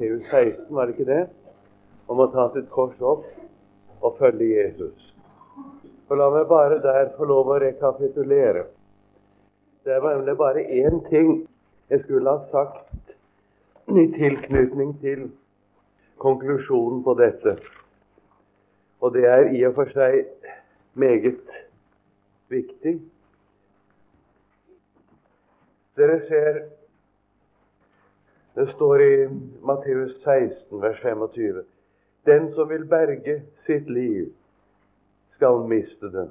Matteus 16, var det ikke det? Om å ta sitt kors opp og følge Jesus. For La meg bare der få lov å rekapitulere. Det var nemlig bare én ting jeg skulle ha sagt i tilknytning til konklusjonen på dette. Og det er i og for seg meget viktig. Dere ser det står i Matteus 16, vers 25. Den som vil berge sitt liv, skal miste det.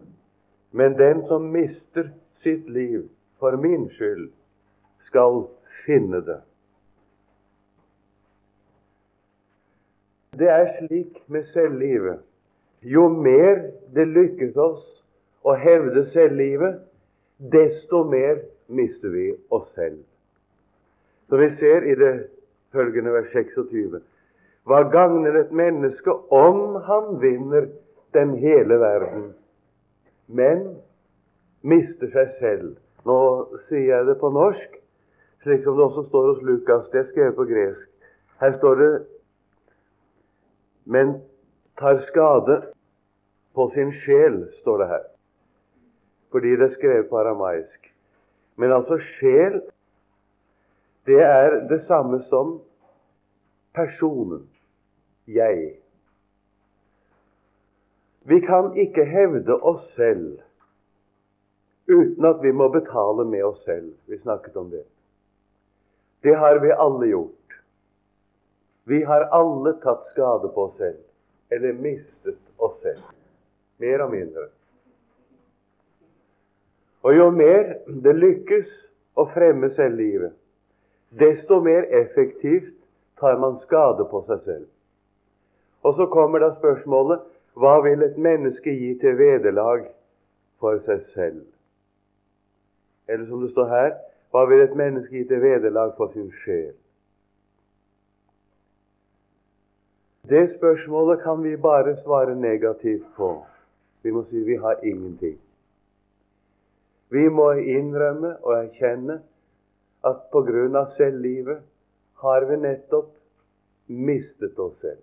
Men den som mister sitt liv for min skyld, skal finne det. Det er slik med selvlivet. Jo mer det lykkes oss å hevde selvlivet, desto mer mister vi oss selv. Så vi ser i det følgende vers 26 Hva gagner et menneske om han vinner den hele verden, men mister seg selv? Nå sier jeg det på norsk, slik som det også står hos Lukas. Det er skrevet på gresk. Her står det men tar skade på sin sjel, står det her. Fordi det er skrevet på aramaisk. Men altså sjel det er det samme som personen jeg. Vi kan ikke hevde oss selv uten at vi må betale med oss selv. Vi snakket om det. Det har vi alle gjort. Vi har alle tatt skade på oss selv, eller mistet oss selv. Mer og mindre. Og jo mer det lykkes å fremme selvlivet, desto mer effektivt tar man skade på seg selv. Og så kommer da spørsmålet hva vil et menneske gi til vederlag for seg selv? Eller som det står her hva vil et menneske gi til vederlag for sin sjel? Det spørsmålet kan vi bare svare negativt på. Vi må si vi har ingenting. Vi må innrømme og erkjenne at på grunn av selvlivet har vi nettopp mistet oss selv.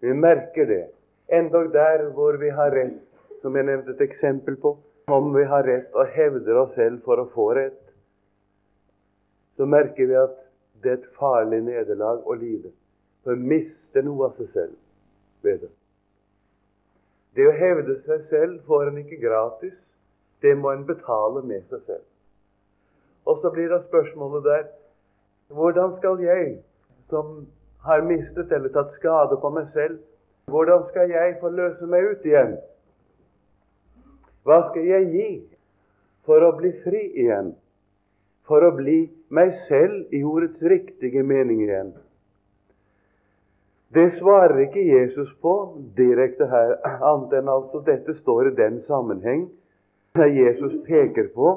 Vi merker det. Endog der hvor vi har rett, som jeg nevnte et eksempel på, om vi har rett og hevder oss selv for å få rett, så merker vi at det er et farlig nederlag å lide. For mister noe av seg selv ved det. Det å hevde seg selv får en ikke gratis. Det må en betale med seg selv. Og så blir da spørsmålet der Hvordan skal jeg, som har mistet eller tatt skade på meg selv, hvordan skal jeg få løse meg ut igjen? Hva skal jeg gi for å bli fri igjen? For å bli meg selv i ordets riktige mening igjen? Det svarer ikke Jesus på direkte her, annet enn altså dette står i den sammenheng der Jesus peker på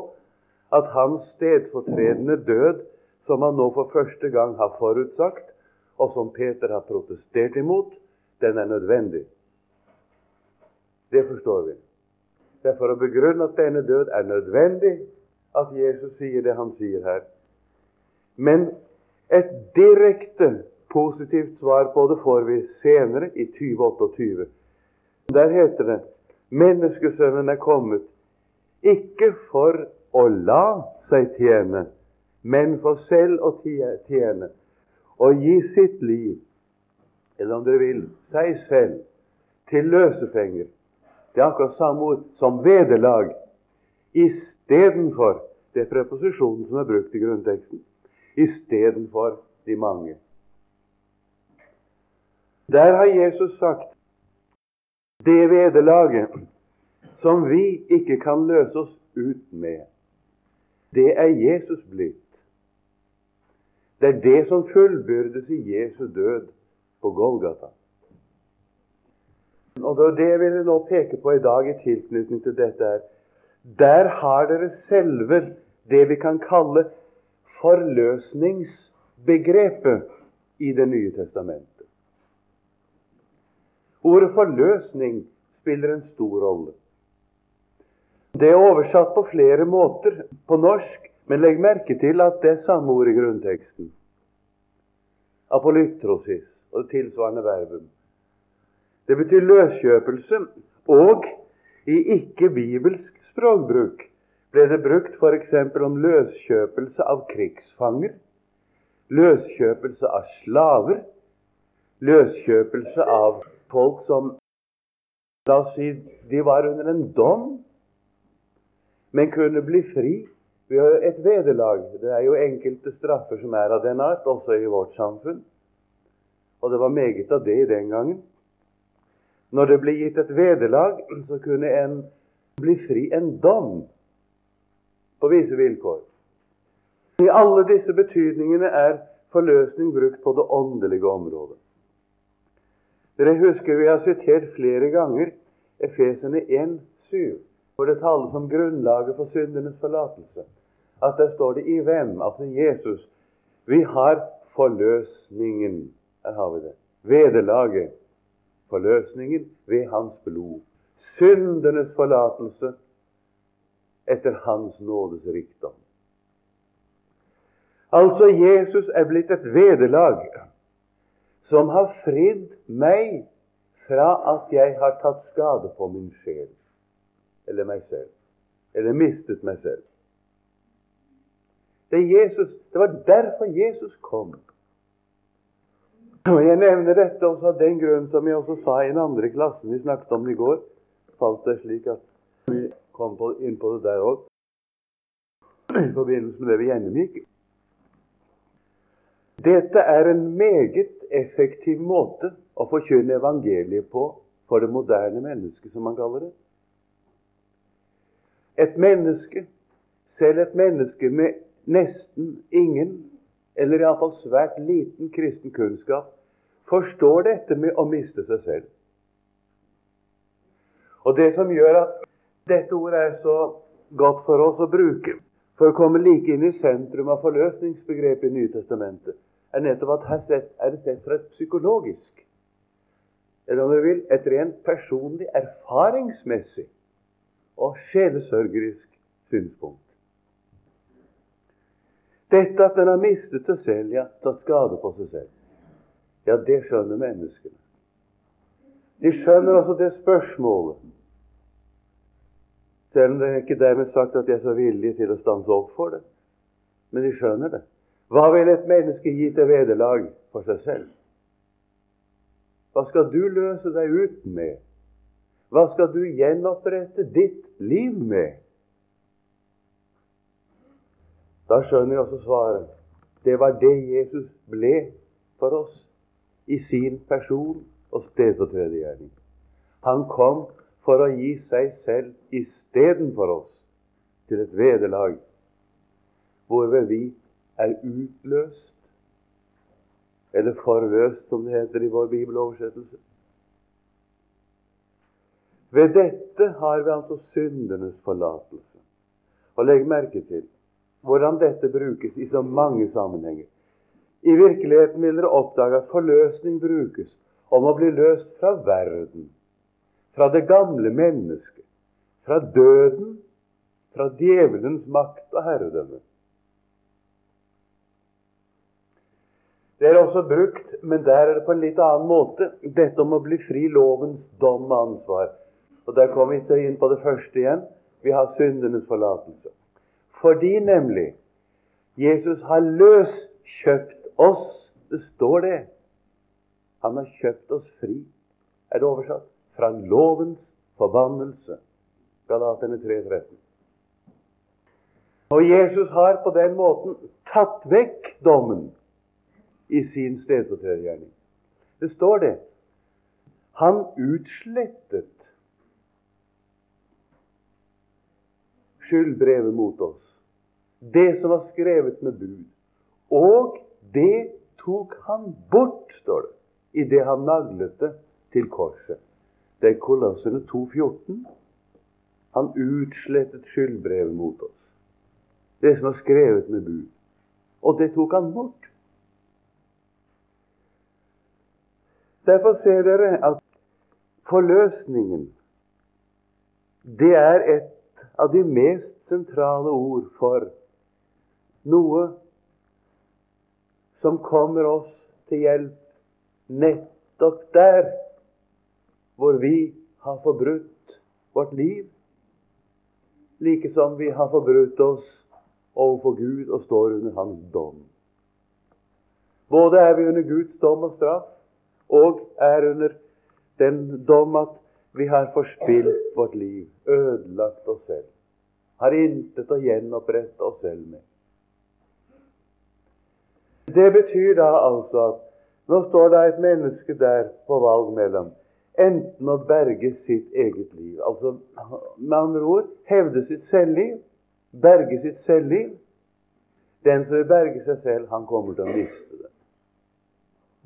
at hans stedfortredende død, som han nå for første gang har forutsagt, og som Peter har protestert imot, den er nødvendig. Det forstår vi. Det er for å begrunne at denne død er nødvendig, at Jesus sier det han sier her. Men et direkte positivt svar på det får vi senere, i 2028. Der heter det Menneskesønnen er kommet, ikke for å la seg tjene, men for selv å tjene og gi sitt liv, eller om dere vil, seg selv, til løsepenger. Det er akkurat samme ord som vederlag, istedenfor det er preposisjonen som er brukt i grunnteksten. Istedenfor de mange. Der har Jesus sagt det vederlaget som vi ikke kan løse oss ut med, det er Jesus blitt. Det er det som fullbyrdes i Jesu død på Golgata. Og det jeg vil nå peke på i dag i tilknytning til dette er Der har dere selve det vi kan kalle forløsningsbegrepet i Det nye testamentet. Ordet forløsning spiller en stor rolle. Det er oversatt på flere måter på norsk, men legg merke til at det er samme ord i grunnteksten. apolytrosis og det tilsvarende verbum. Det betyr løskjøpelse, og i ikke-bibelsk språkbruk ble det brukt f.eks. om løskjøpelse av krigsfanger, løskjøpelse av slaver, løskjøpelse av folk som La oss si de var under en dom, men kunne bli fri ved et vederlag. Det er jo enkelte straffer som er av den art, også i vårt samfunn. Og det var meget av det den gangen. Når det ble gitt et vederlag, så kunne en bli fri en dom på visse vilkår. I alle disse betydningene er forløsning brukt på det åndelige området. Dere husker vi har sitert flere ganger Efesene 1,7, hvor det tales om grunnlaget for syndenes forlatelse. At der står det i hvem? Altså Jesus. Vi har forløsningen. Her har vi det. Vederlaget. Forløsningen ved hans blod. Syndenes forlatelse etter Hans nådes rikdom. Altså, Jesus er blitt et vederlag som har fridd meg fra at jeg har tatt skade på min sjel, eller meg selv, eller mistet meg selv. Det, Jesus, det var derfor Jesus kom. Og Jeg nevner dette også av den grunn som jeg også sa i den andre klassen vi snakket om i går. falt det slik at vi kom på, inn på det der òg, i forbindelse med det vi gjennomgikk. Dette er en meget effektiv måte å forkynne evangeliet på for det moderne mennesket, som man kaller det. Et menneske, selv et menneske med nesten ingen, eller iallfall svært liten kristen kunnskap, forstår dette med å miste seg selv. Og Det som gjør at dette ordet er så godt for oss å bruke for å komme like inn i sentrum av forløsningsbegrepet i Nytestamentet, er nettopp at her er det sett fra et psykologisk, eller om du vil, et rent personlig, erfaringsmessig og sjelesørgerisk synspunkt. Dette at den har mistet seg selv, ja, tatt skade på seg selv, ja, det skjønner menneskene. De skjønner altså det spørsmålet. Selv om det er ikke dermed sagt at de er så villige til å stanse opp for det. Men de skjønner det. Hva vil et menneske gi til vederlag for seg selv? Hva skal du løse deg ut med? Hva skal du gjenopprette ditt liv med? Da skjønner jeg også svaret. Det var det Jesus ble for oss i sin person og stedfortredergjerning. Han kom for å gi seg selv istedenfor oss til et vederlag hvorved vi er utløst, eller forløst, som det heter i vår bibeloversettelse. Ved dette har vi altså syndenes forlatelse. Og legg merke til hvordan dette brukes i så mange sammenhenger. I virkeligheten vil dere oppdage at forløsning brukes om å bli løst fra verden, fra det gamle mennesket, fra døden, fra djevelens makt og herredømme. Det er også brukt, men der er det på en litt annen måte, dette om å bli fri lovens dom og ansvar. Og Der kommer vi inn på det første igjen. Vi har syndenes forlatelse. Fordi nemlig Jesus har løskjøpt oss. Det står det. Han har kjøpt oss fri. Er det oversatt? Fra lovens forbannelse. Galaterne 3.13. Og Jesus har på den måten tatt vekk dommen i sin stedfortredergjerning. Det står det. Han utslettet skyldbrevet mot oss. Det som var skrevet med bud. Og det tok han bort, står det, idet han naglet det til korset. Det er Kolossene 2,14. Han utslettet skyldbrevet mot oss. Det som var skrevet med bud. Og det tok han bort. Derfor ser dere at forløsningen det er et av de mest sentrale ord for noe som kommer oss til hjelp nettopp der hvor vi har forbrutt vårt liv, like som vi har forbrutt oss overfor Gud og står under Hans dom. Både er vi under Guds dom og straff, og er under den dom at vi har forspilt vårt liv, ødelagt oss selv, har intet å gjenopprette oss selv med. Det betyr da altså at nå står det et menneske der på valg mellom enten å berge sitt eget liv, altså med andre ord hevde sitt selvliv, berge sitt selvliv. Den som vil berge seg selv, han kommer til å miste det.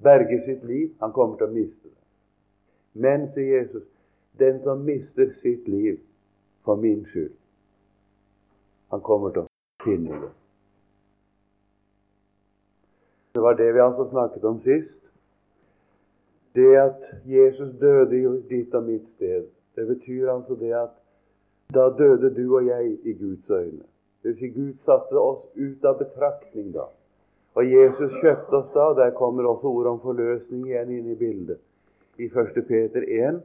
Berge sitt liv, han kommer til å miste det. Men, sier Jesus, den som mister sitt liv for min skyld, han kommer til å finne det. Det var det vi altså snakket om sist. Det at Jesus døde i ditt og mitt sted, det betyr altså det at da døde du og jeg i Guds øyne. Det vil si, Gud satte oss ut av betraktning da. Og Jesus kjøpte oss da. Der kommer også ordet om forløsning igjen inn i bildet. I 1. Peter 1.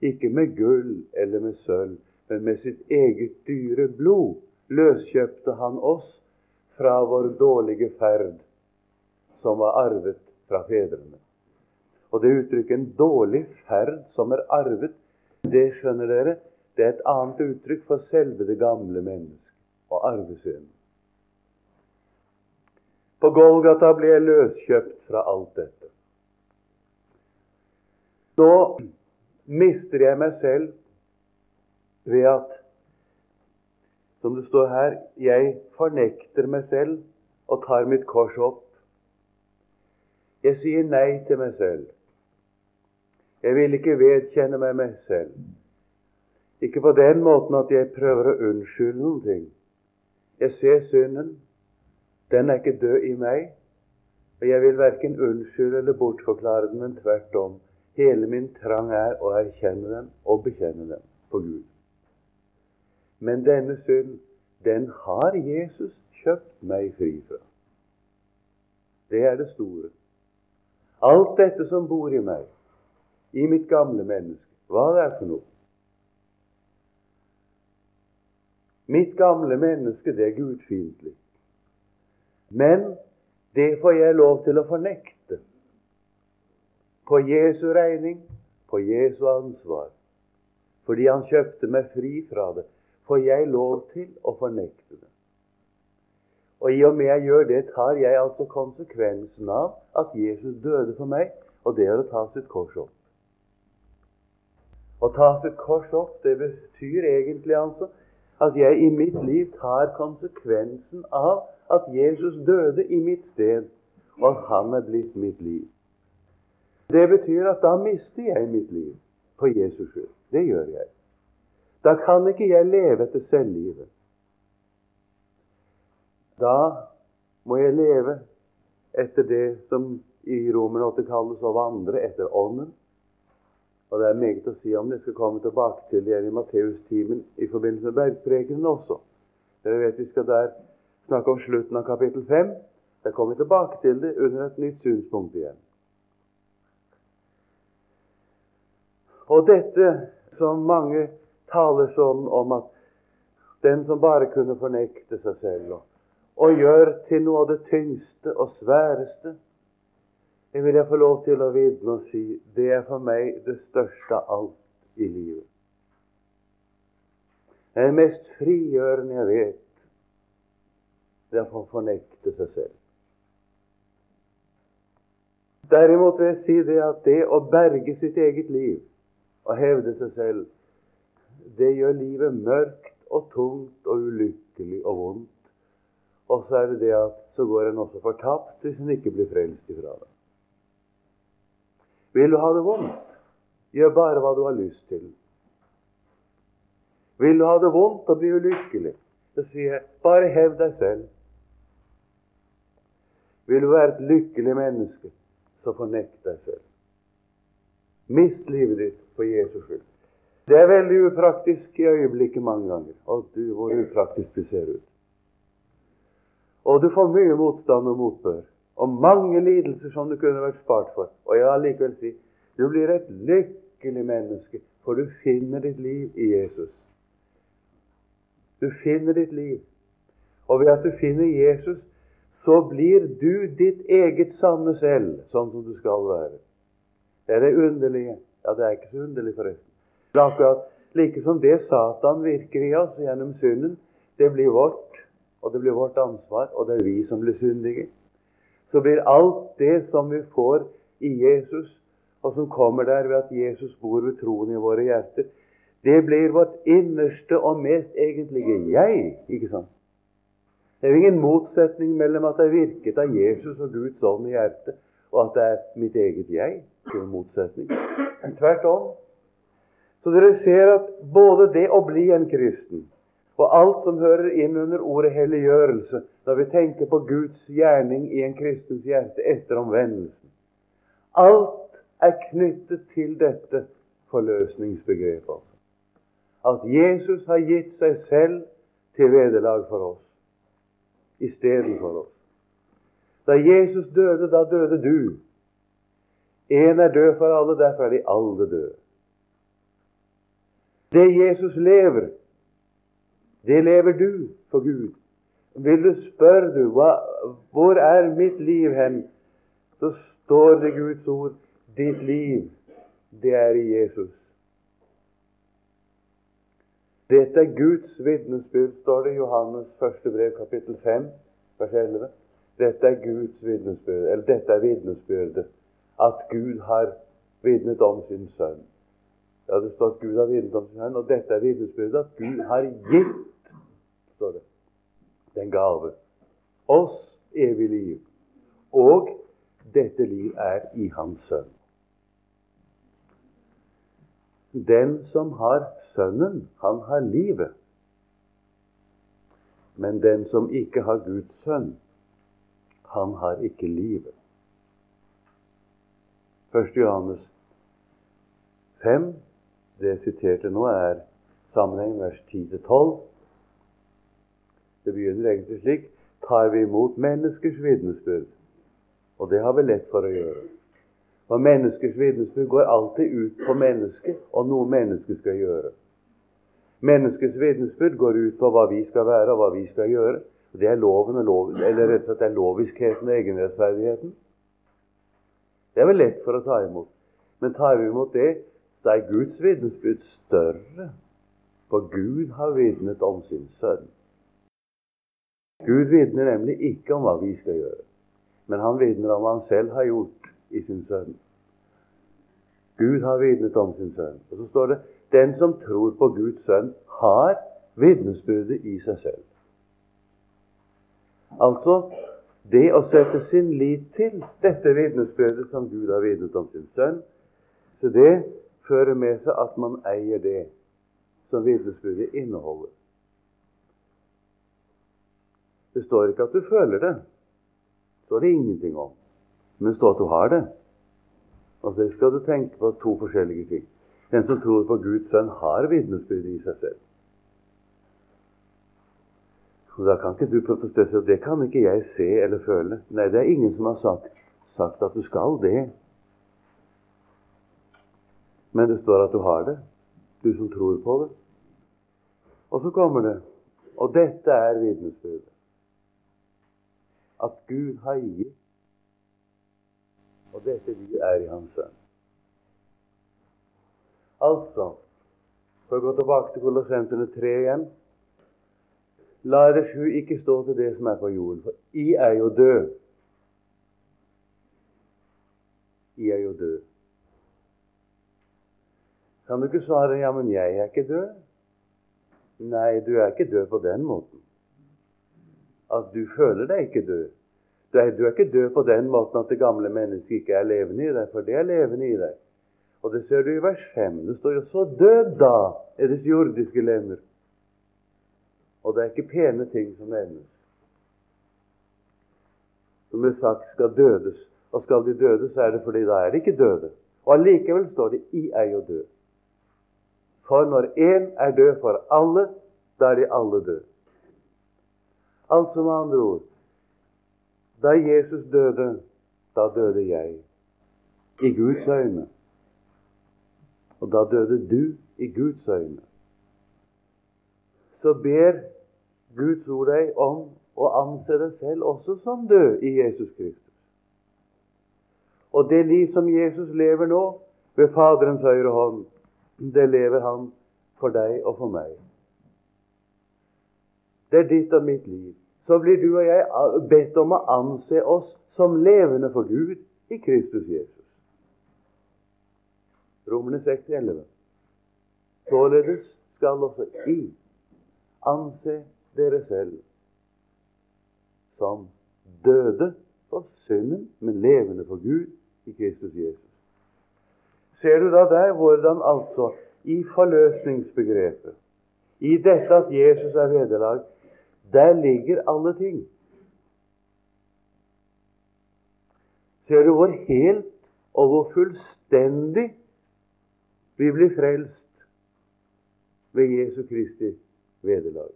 Ikke med gull eller med sølv, men med sitt eget dyre blod løskjøpte han oss fra vår dårlige ferd som var arvet fra fedrene. Og det uttrykket 'en dårlig ferd som er arvet', det skjønner dere, det er et annet uttrykk for selve det gamle mennesket og arvesynden. På Golgata ble jeg løskjøpt fra alt dette. Så mister jeg meg selv ved at, som det står her, jeg fornekter meg selv og tar mitt kors opp jeg sier nei til meg selv. Jeg vil ikke vedkjenne meg meg selv. Ikke på den måten at jeg prøver å unnskylde noen ting. Jeg ser synden. Den er ikke død i meg. Og jeg vil verken unnskylde eller bortforklare den, men tvert om. Hele min trang er å erkjenne dem og bekjenne dem for Gud. Men denne synd, den har Jesus kjøpt meg fri fra. Det er det store. Alt dette som bor i meg, i mitt gamle menneske, hva det er for noe. Mitt gamle menneske, det er gudfiendtlig. Men det får jeg lov til å fornekte. På Jesu regning, på Jesu ansvar. Fordi han kjøpte meg fri fra det, får jeg lov til å fornekte det. Og i og med jeg gjør det, tar jeg altså konsekvensen av at Jesus døde for meg, og det er å ta sitt kors opp. Å ta sitt kors opp, det betyr egentlig altså at jeg i mitt liv tar konsekvensen av at Jesus døde i mitt sted, og at han er blitt mitt liv. Det betyr at da mister jeg mitt liv på Jesus skyld. Det gjør jeg. Da kan ikke jeg leve etter selvlivet. Da må jeg leve etter det som i Romer 8 kalles å vandre etter Ånden. Og det er meget å si om det. Jeg skal komme tilbake til det i Matteus-timen i forbindelse med bergprekenen også. Dere vet vi skal der snakke om slutten av kapittel 5. Der kommer vi tilbake til det under et nytt synspunkt igjen. Og dette som mange taler sånn om at den som bare kunne fornekte seg selv og og gjør til noe av det tyngste og sværeste, det vil jeg få lov til å vitne og si det er for meg det største av alt i livet. Det er det mest frigjørende jeg vet, det er å fornekte seg selv. Derimot vil jeg si det at det å berge sitt eget liv og hevde seg selv, det gjør livet mørkt og tungt og ulykkelig og vondt. Og så er det det at så går en også fortapt hvis en ikke blir frelst ifra det. Vil du ha det vondt, gjør bare hva du har lyst til. Vil du ha det vondt og bli ulykkelig, så sier jeg bare hev deg selv. Vil du være et lykkelig menneske, så fornekt deg selv. Mist livet ditt for Jesus skyld. Det er veldig upraktisk i øyeblikket mange ganger. Og du, hvor upraktisk du ser ut. Og du får mye motstand og motbør og mange lidelser som du kunne vært spart for. Og jeg vil likevel si du blir et lykkelig menneske, for du finner ditt liv i Jesus. Du finner ditt liv. Og ved at du finner Jesus, så blir du ditt eget sanne selv, sånn som du skal være. Det er det underlige. Ja, det er ikke så underlig, forresten. Er akkurat like som det Satan virker i oss gjennom synden, det blir vårt, og det blir vårt ansvar, og det er vi som blir syndige. Så blir alt det som vi får i Jesus, og som kommer der ved at Jesus bor ved troen i våre hjerter, det blir vårt innerste og mest egentlige jeg. ikke sant? Det er jo ingen motsetning mellom at det er virket av Jesus og Guds ånd i hjertet, og at det er mitt eget jeg. Ikke motsetning. Tvert om. Så dere ser at både det å bli en kristen og alt som hører inn under ordet helliggjørelse, når vi tenker på Guds gjerning i en kristens hjerte etter omvendelsen Alt er knyttet til dette forløsningsbegrepet. At Jesus har gitt seg selv til vederlag for oss istedenfor oss. Da Jesus døde, da døde du. Én er død for alle, derfor er de alle døde. Det Jesus lever, det lever du for Gud. Vil du spørre du, hva, hvor er mitt liv hen? Så står det Guds ord ditt liv, det er i Jesus. Dette er Guds vitnesbyrd, står det i Johannes første brev, kapittel 5, vers 11. Dette er Guds vitnesbyrd, eller dette er vitnesbyrdet, at Gud har vitnet om sin sønn. Ja, det står at Gud har vitnet om sin sønn, og dette er vitnesbyrdet at Gud har gitt, står det, den gave. Oss evig liv. Og dette liv er i Hans sønn. Den som har Sønnen, han har livet. Men den som ikke har Guds sønn, han har ikke livet. 1. Johannes 5, det jeg siterte nå, er sammenheng vers 10-12. Det begynner egentlig slik tar vi imot menneskers vitnesbyrd. Og det har vi lett for å gjøre. For menneskers vitnesbyrd går alltid ut på mennesket og noe mennesket skal gjøre. Menneskets vitnesbyrd går ut på hva vi skal være og hva vi skal gjøre. Det er loven og loven, eller rett og slett er loviskheten og egenrettferdigheten. Det er vel lett for å ta imot. Men tar vi imot det, så er Guds vitnesbyrd større. For Gud har vitnet om sin sønn. Gud vitner nemlig ikke om hva vi skal gjøre, men han vitner om hva han selv har gjort i sin sønn. Gud har vitnet om sin sønn. Og så står det den som tror på Guds sønn, har vitnesbyrdet i seg selv. Altså det å sette sin lit til dette vitnesbyrdet som Gud har vitnet om sin sønn, så det fører med seg at man eier det som vitnesbyrdet inneholder. Det står ikke at du føler det. Det står det ingenting om men det står at du har det. Og så skal du tenke på to forskjellige ting. Den som tror på Guds sønn, har vitnesbyrdet i seg selv. Og Da kan ikke du protestere det kan ikke jeg se eller føle. Nei, det er ingen som har sagt, sagt at du skal det. Men det står at du har det, du som tror på det. Og så kommer det Og dette er vitnesbyrdet. At Gud har gitt og dette vi er i Hans Sønn. Altså, for å gå tilbake til Kolossentene 3 igjen La deres sju ikke stå til det som er på jorden, for I er jo død. I er jo død. Kan du ikke svare 'ja, men jeg er ikke død'? Nei, du er ikke død på den måten. At du føler deg ikke død. Du er, du er ikke død på den måten at det gamle mennesket ikke er levende i deg, for det er levende i deg. Og det ser du i vers 5. Det står jo 'så død da er dets jordiske lemmer'. Og det er ikke pene ting som nevnes. Som det er sagt, skal dødes. Og skal de døde, så er det fordi da er de ikke døde. Og allikevel står det 'I er jo død'. For når én er død for alle, da er de alle døde. Altså med andre ord Da Jesus døde, da døde jeg. I Guds øyne. Og da døde du i Guds øyne. Så ber Guds ord deg om å anse deg selv også som død i Jesus Kristus. Og det liv som Jesus lever nå ved Faderens høyre hånd, det lever han for deg og for meg. Det er ditt og mitt liv. Så blir du og jeg bedt om å anse oss som levende for Gud i Kristus Jesus. Romerne 6, 11. Således skal også I anse dere selv som døde for synden, men levende for Gud i Kristus Jesus. Ser du da der hvordan altså i forløsningsbegrepet, i dette at Jesus er vederlag, der ligger alle ting. Ser du hvor helt og hvor fullstendig vi blir frelst ved Jesu Kristi vederlag?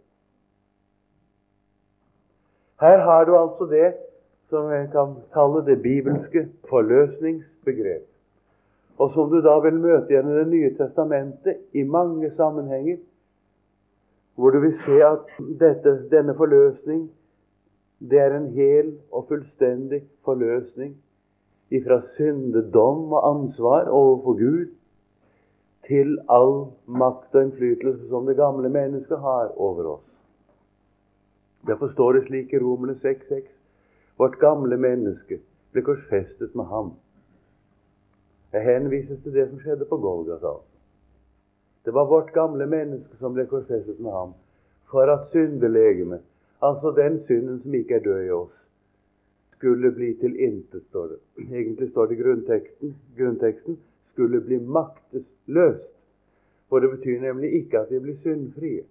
Her har du altså det som jeg kan kalle det bibelske forløsningsbegrep. Og som du da vil møte igjen i Det nye testamentet i mange sammenhenger, hvor du vil se at dette, denne forløsning det er en hel og fullstendig forløsning ifra syndedom og ansvar overfor Gud til all makt og innflytelse som det gamle mennesket har over oss. Derfor står det slik i Romerne 6,6.: Vårt gamle menneske ble korsfestet med ham. Jeg henvises til det som skjedde på Golgata. Det var vårt gamle menneske som ble korsfestet med ham for at syndelegemet, altså den synden som ikke er død i oss, skulle bli til intet, står det. Egentlig står det i grunnteksten, grunnteksten skulle bli maktesløst. For det betyr nemlig ikke at vi blir syndfrie.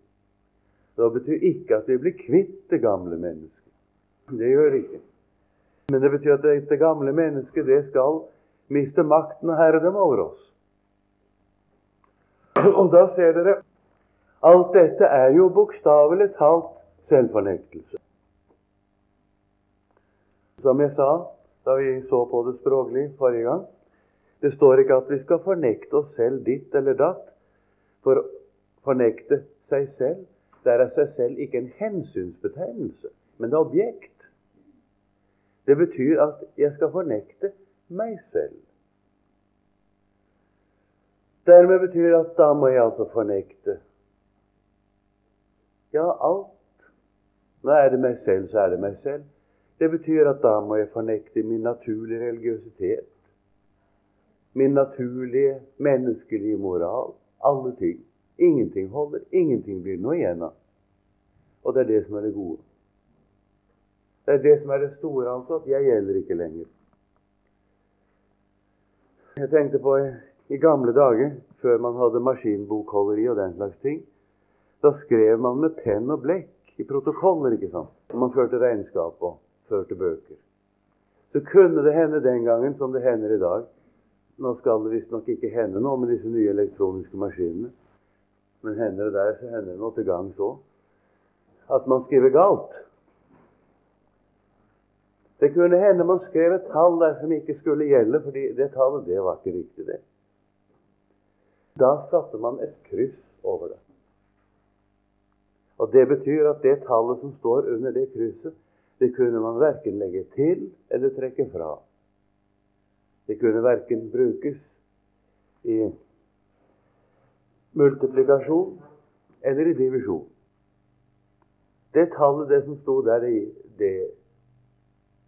Det betyr ikke at vi blir kvitt det gamle mennesket. Det gjør det ikke. Men det betyr at det gamle mennesket det skal miste makten og herredømme over oss. Og da ser dere alt dette er jo bokstavelig talt selvfornektelse. Som jeg sa da vi så på det språklig forrige gang, det står ikke at vi skal fornekte oss selv ditt eller datt. For å fornekte seg selv der er seg selv ikke en hensynsbetegnelse, men det objekt. Det betyr at jeg skal fornekte meg selv. Dermed betyr at da må jeg altså fornekte ja, alt. Nå er det meg selv, så er det meg selv. Det betyr at da må jeg fornekte min naturlige religiøsitet, min naturlige menneskelige moral, alle ting. Ingenting holder. Ingenting blir noe igjen av. Og det er det som er det gode. Det er det som er det store, altså. At jeg gjelder ikke lenger. Jeg tenkte på i gamle dager, før man hadde maskinbokholderi og den slags ting. Da skrev man med penn og blekk i protokoller, ikke sant? Man førte regnskap og førte bøker. Så kunne det hende den gangen som det hender i dag Nå skal det visstnok ikke hende noe med disse nye elektroniske maskinene. Men hender det der, så hender det noe til gangs òg. At man skriver galt. Det kunne hende man skrev et tall der som ikke skulle gjelde, fordi det tallet det var ikke riktig, det. Da satte man et kryss over det. Og Det betyr at det tallet som står under det krysset, det kunne man verken legge til eller trekke fra. Det kunne verken brukes i multiplikasjon eller i divisjon. Det tallet, det som sto der, det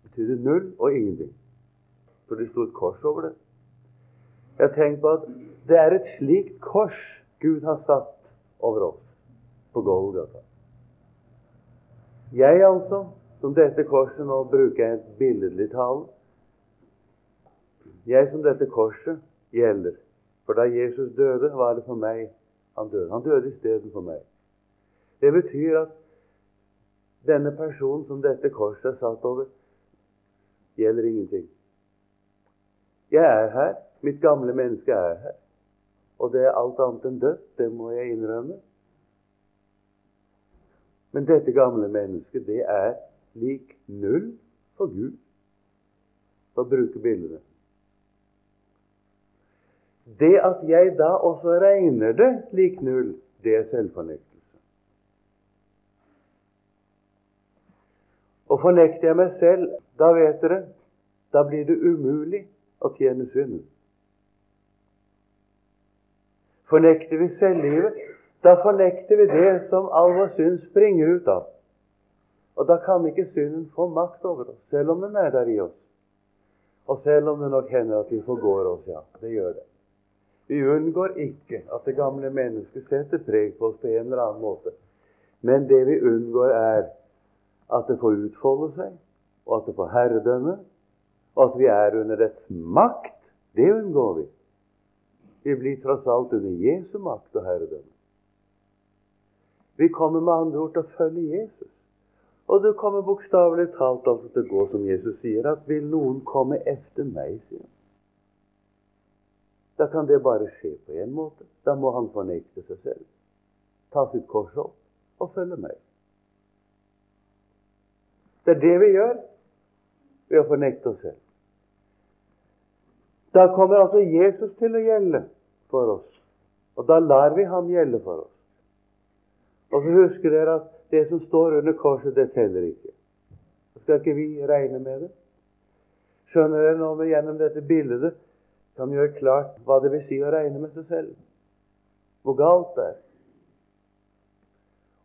betydde null og ingenting. For det sto et kors over det. Jeg tenkt på at det er et slikt kors Gud har satt over oss på Golgata. Jeg, altså, som dette korset Nå bruker jeg et billedlig tale. Jeg som dette korset gjelder. For da Jesus døde, var det for meg han døde. Han døde istedenfor meg. Det betyr at denne personen som dette korset er satt over, gjelder ingenting. Jeg er her. Mitt gamle menneske er her. Og det er alt annet enn dødt. Det må jeg innrømme. Men dette gamle mennesket, det er lik null for Gud, for å bruke bildene. Det at jeg da også regner det lik null, det er selvfornektelse. Og fornekter jeg meg selv, da vet dere, da blir det umulig å tjene synden. Fornekter vi selvlivet, da fornekter vi det som all vår synd springer ut av. Og da kan ikke synden få makt over oss, selv om den er der i oss. Og selv om det nok hender at vi forgår oss, ja. Det gjør det. Vi unngår ikke at det gamle mennesket setter preg på oss på en eller annen måte. Men det vi unngår, er at det får utfolde seg, og at det får herredømme, og at vi er under dets makt. Det unngår vi. Vi blir tross alt under Jesu makt og herredømme. Vi kommer med andre ord til å følge Jesus. Og det kommer bokstavelig talt altså til å gå som Jesus sier, at vil noen komme etter meg, sier han. Da kan det bare skje på én måte. Da må han fornekte seg selv. Ta sitt kors opp og følge meg. Det er det vi gjør ved å fornekte oss selv. Da kommer altså Jesus til å gjelde for oss. Og da lar vi ham gjelde for oss. Og så husker dere at det som står under korset, det teller ikke. Skal ikke vi regne med det? Skjønner dere nå med gjennom dette bildet kan gjør klart hva det vil si å regne med seg selv? Hvor galt det er.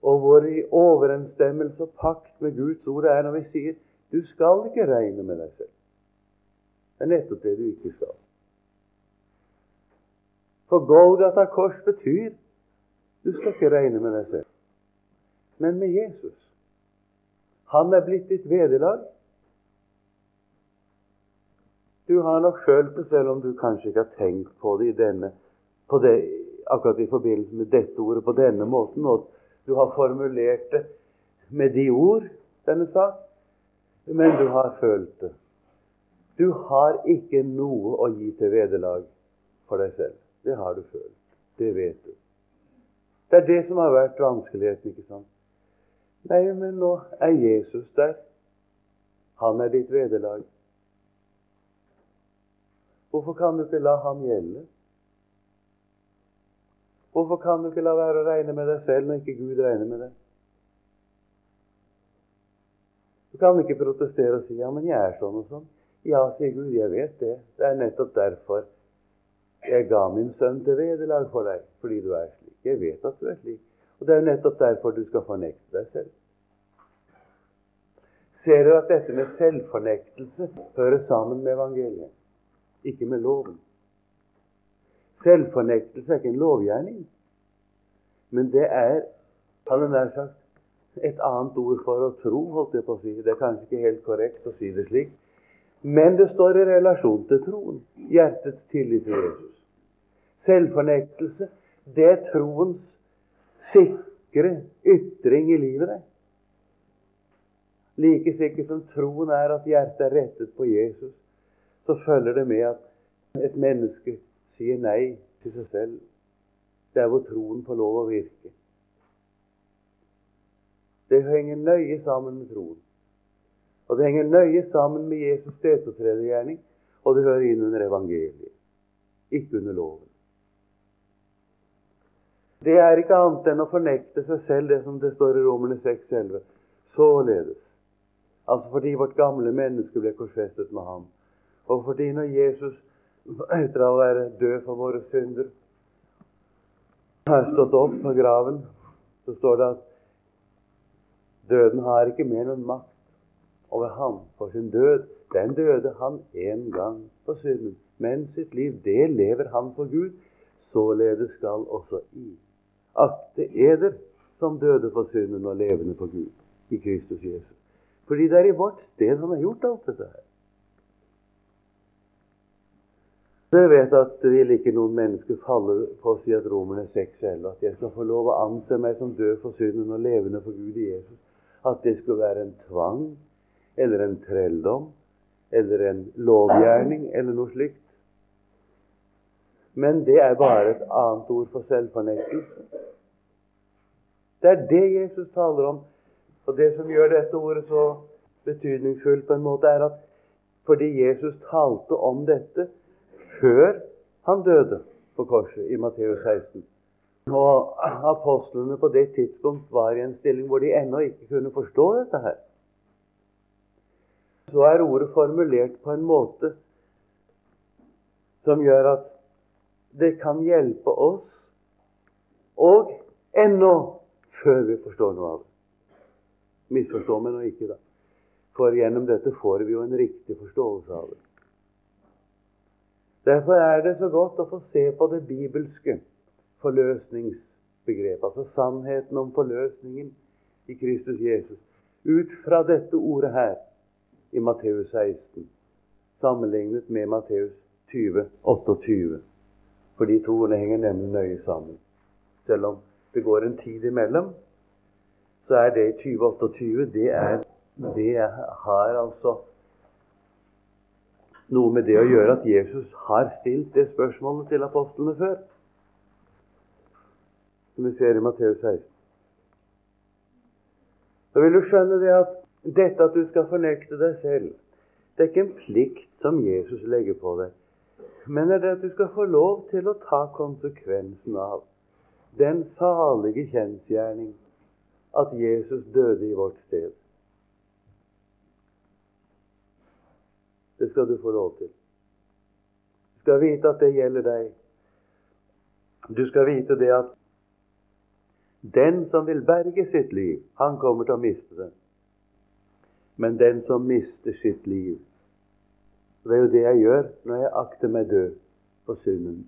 Og hvor i overensstemmelse og pakt med Guds ord er når vi sier du skal ikke regne med deg selv. Det er nettopp det du ikke skal. For Golgata kors betyr du skal ikke regne med deg selv, men med Jesus. Han er blitt ditt vederlag. Du har nok følt det, selv om du kanskje ikke har tenkt på det, denne, på det akkurat i forbindelse med dette ordet på denne måten, og du har formulert det med de ord, denne sak, men du har følt det. Du har ikke noe å gi til vederlag for deg selv. Det har du følt. Det vet du. Det er det som har vært vanskeligheten, ikke sant? Nei, men nå er Jesus der. Han er ditt vederlag. Hvorfor kan du ikke la ham gjelde? Hvorfor kan du ikke la være å regne med deg selv når ikke Gud regner med deg? Du kan ikke protestere og si 'ja, men jeg er sånn og sånn'. Ja, sier Gud, jeg vet det. Det er nettopp derfor jeg ga min sønn til vederlag for deg fordi du er slik. Jeg vet at du er slik. Og det er jo nettopp derfor du skal fornekte deg selv. Ser du at dette med selvfornektelse hører sammen med evangeliet, ikke med loven? Selvfornektelse er ikke en lovgjerning, men det er hadde nær sagt, et annet ord for å tro, holdt jeg på å si. Det er kanskje ikke helt korrekt å si det slik, men det står i relasjon til troen. Hjertets tillit til Jesus. Selvfornektelse, det er troens sikre ytring i livet. Det. Like sikkert som troen er at hjertet er rettet på Jesus, så følger det med at et menneske sier nei til seg selv. Det er hvor troen får lov å virke. Det henger nøye sammen med troen. Og det henger nøye sammen med Jesus' stedfortredergjerning, og det hører inn under evangeliet, ikke under loven. Det er ikke annet enn å fornekte seg selv, det som det står i Romerne 6,11. Således. Altså fordi vårt gamle menneske ble korsfestet med ham. Og fordi når Jesus, etter å være død for våre synder, har stått opp fra graven, så står det at døden har ikke mer noen makt over ham for sin død. Den døde han en gang for synden. Men sitt liv, det lever han for Gud. Således skal også I akte eder som døde for synden og levende for Gud i Kristus Jesus. Fordi det er i vårt sted han har gjort alt dette her. Dere vet at det vil ikke noen mennesker falle på å si at Romerne 6,11 at jeg skal få lov å anse meg som død for synden og levende for Gud i Jesus. At det skulle være en tvang eller en trelldom eller en lovgjerning eller noe slikt. Men det er bare et annet ord for selvfornektelse. Det er det Jesus taler om. Og det som gjør dette ordet så betydningsfullt på en måte, er at fordi Jesus talte om dette før han døde på korset i Matteus 16. Og apostlene på det tidspunkt var i en stilling hvor de ennå ikke kunne forstå dette her. Så er ordet formulert på en måte som gjør at det kan hjelpe oss, og ennå før vi forstår noe av det. Misforstå meg nå ikke, da. For gjennom dette får vi jo en riktig forståelse av det. Derfor er det så godt å få se på det bibelske forløsningsbegrepet, altså sannheten om forløsningen i Kristus Jesus, ut fra dette ordet her i Matteus 16, sammenlignet med Matteus 20, 28. For de to ordene henger nemlig nøye sammen. Selv om det går en tid imellom, så er det i 2028 det, er, det har altså noe med det å gjøre at Jesus har stilt det spørsmålet til apostlene før. Som vi ser i Matteus 16. Da vil du skjønne det at dette at du skal fornekte deg selv, det er ikke en plikt som Jesus legger på deg, men det er det at du skal få lov til å ta konsekvensen av den salige kjensgjerning at Jesus døde i vårt sted. Det skal du få lov til. Du skal vite at det gjelder deg. Du skal vite det at den som vil berge sitt liv, han kommer til å miste det. Men den som mister sitt liv Det er jo det jeg gjør når jeg akter meg død for synden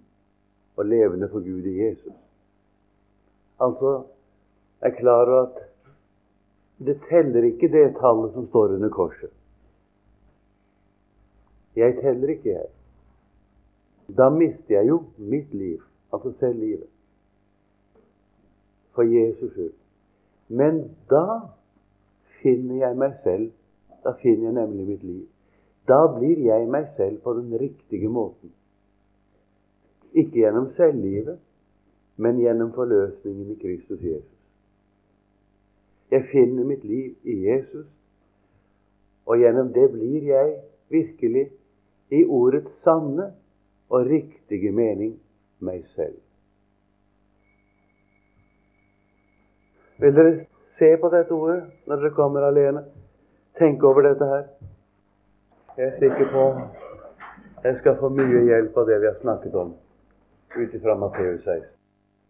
og levende for Gud i Jesus. Altså, er klar over at det teller ikke det tallet som står under korset. Jeg teller ikke, jeg. Da mister jeg jo mitt liv, altså selv livet, for Jesus skyld. Men da finner jeg meg selv. Da finner jeg nemlig mitt liv. Da blir jeg meg selv på den riktige måten. Ikke gjennom selvlivet, men gjennom forløsningen i Kristus Jesus. Jeg finner mitt liv i Jesus, og gjennom det blir jeg virkelig, i ordets sanne og riktige mening, meg selv. Vil dere se på dette ordet når dere kommer alene? Tenk over dette her. Jeg er sikker på jeg skal få mye hjelp av det vi har snakket om ut ifra Matteus 16.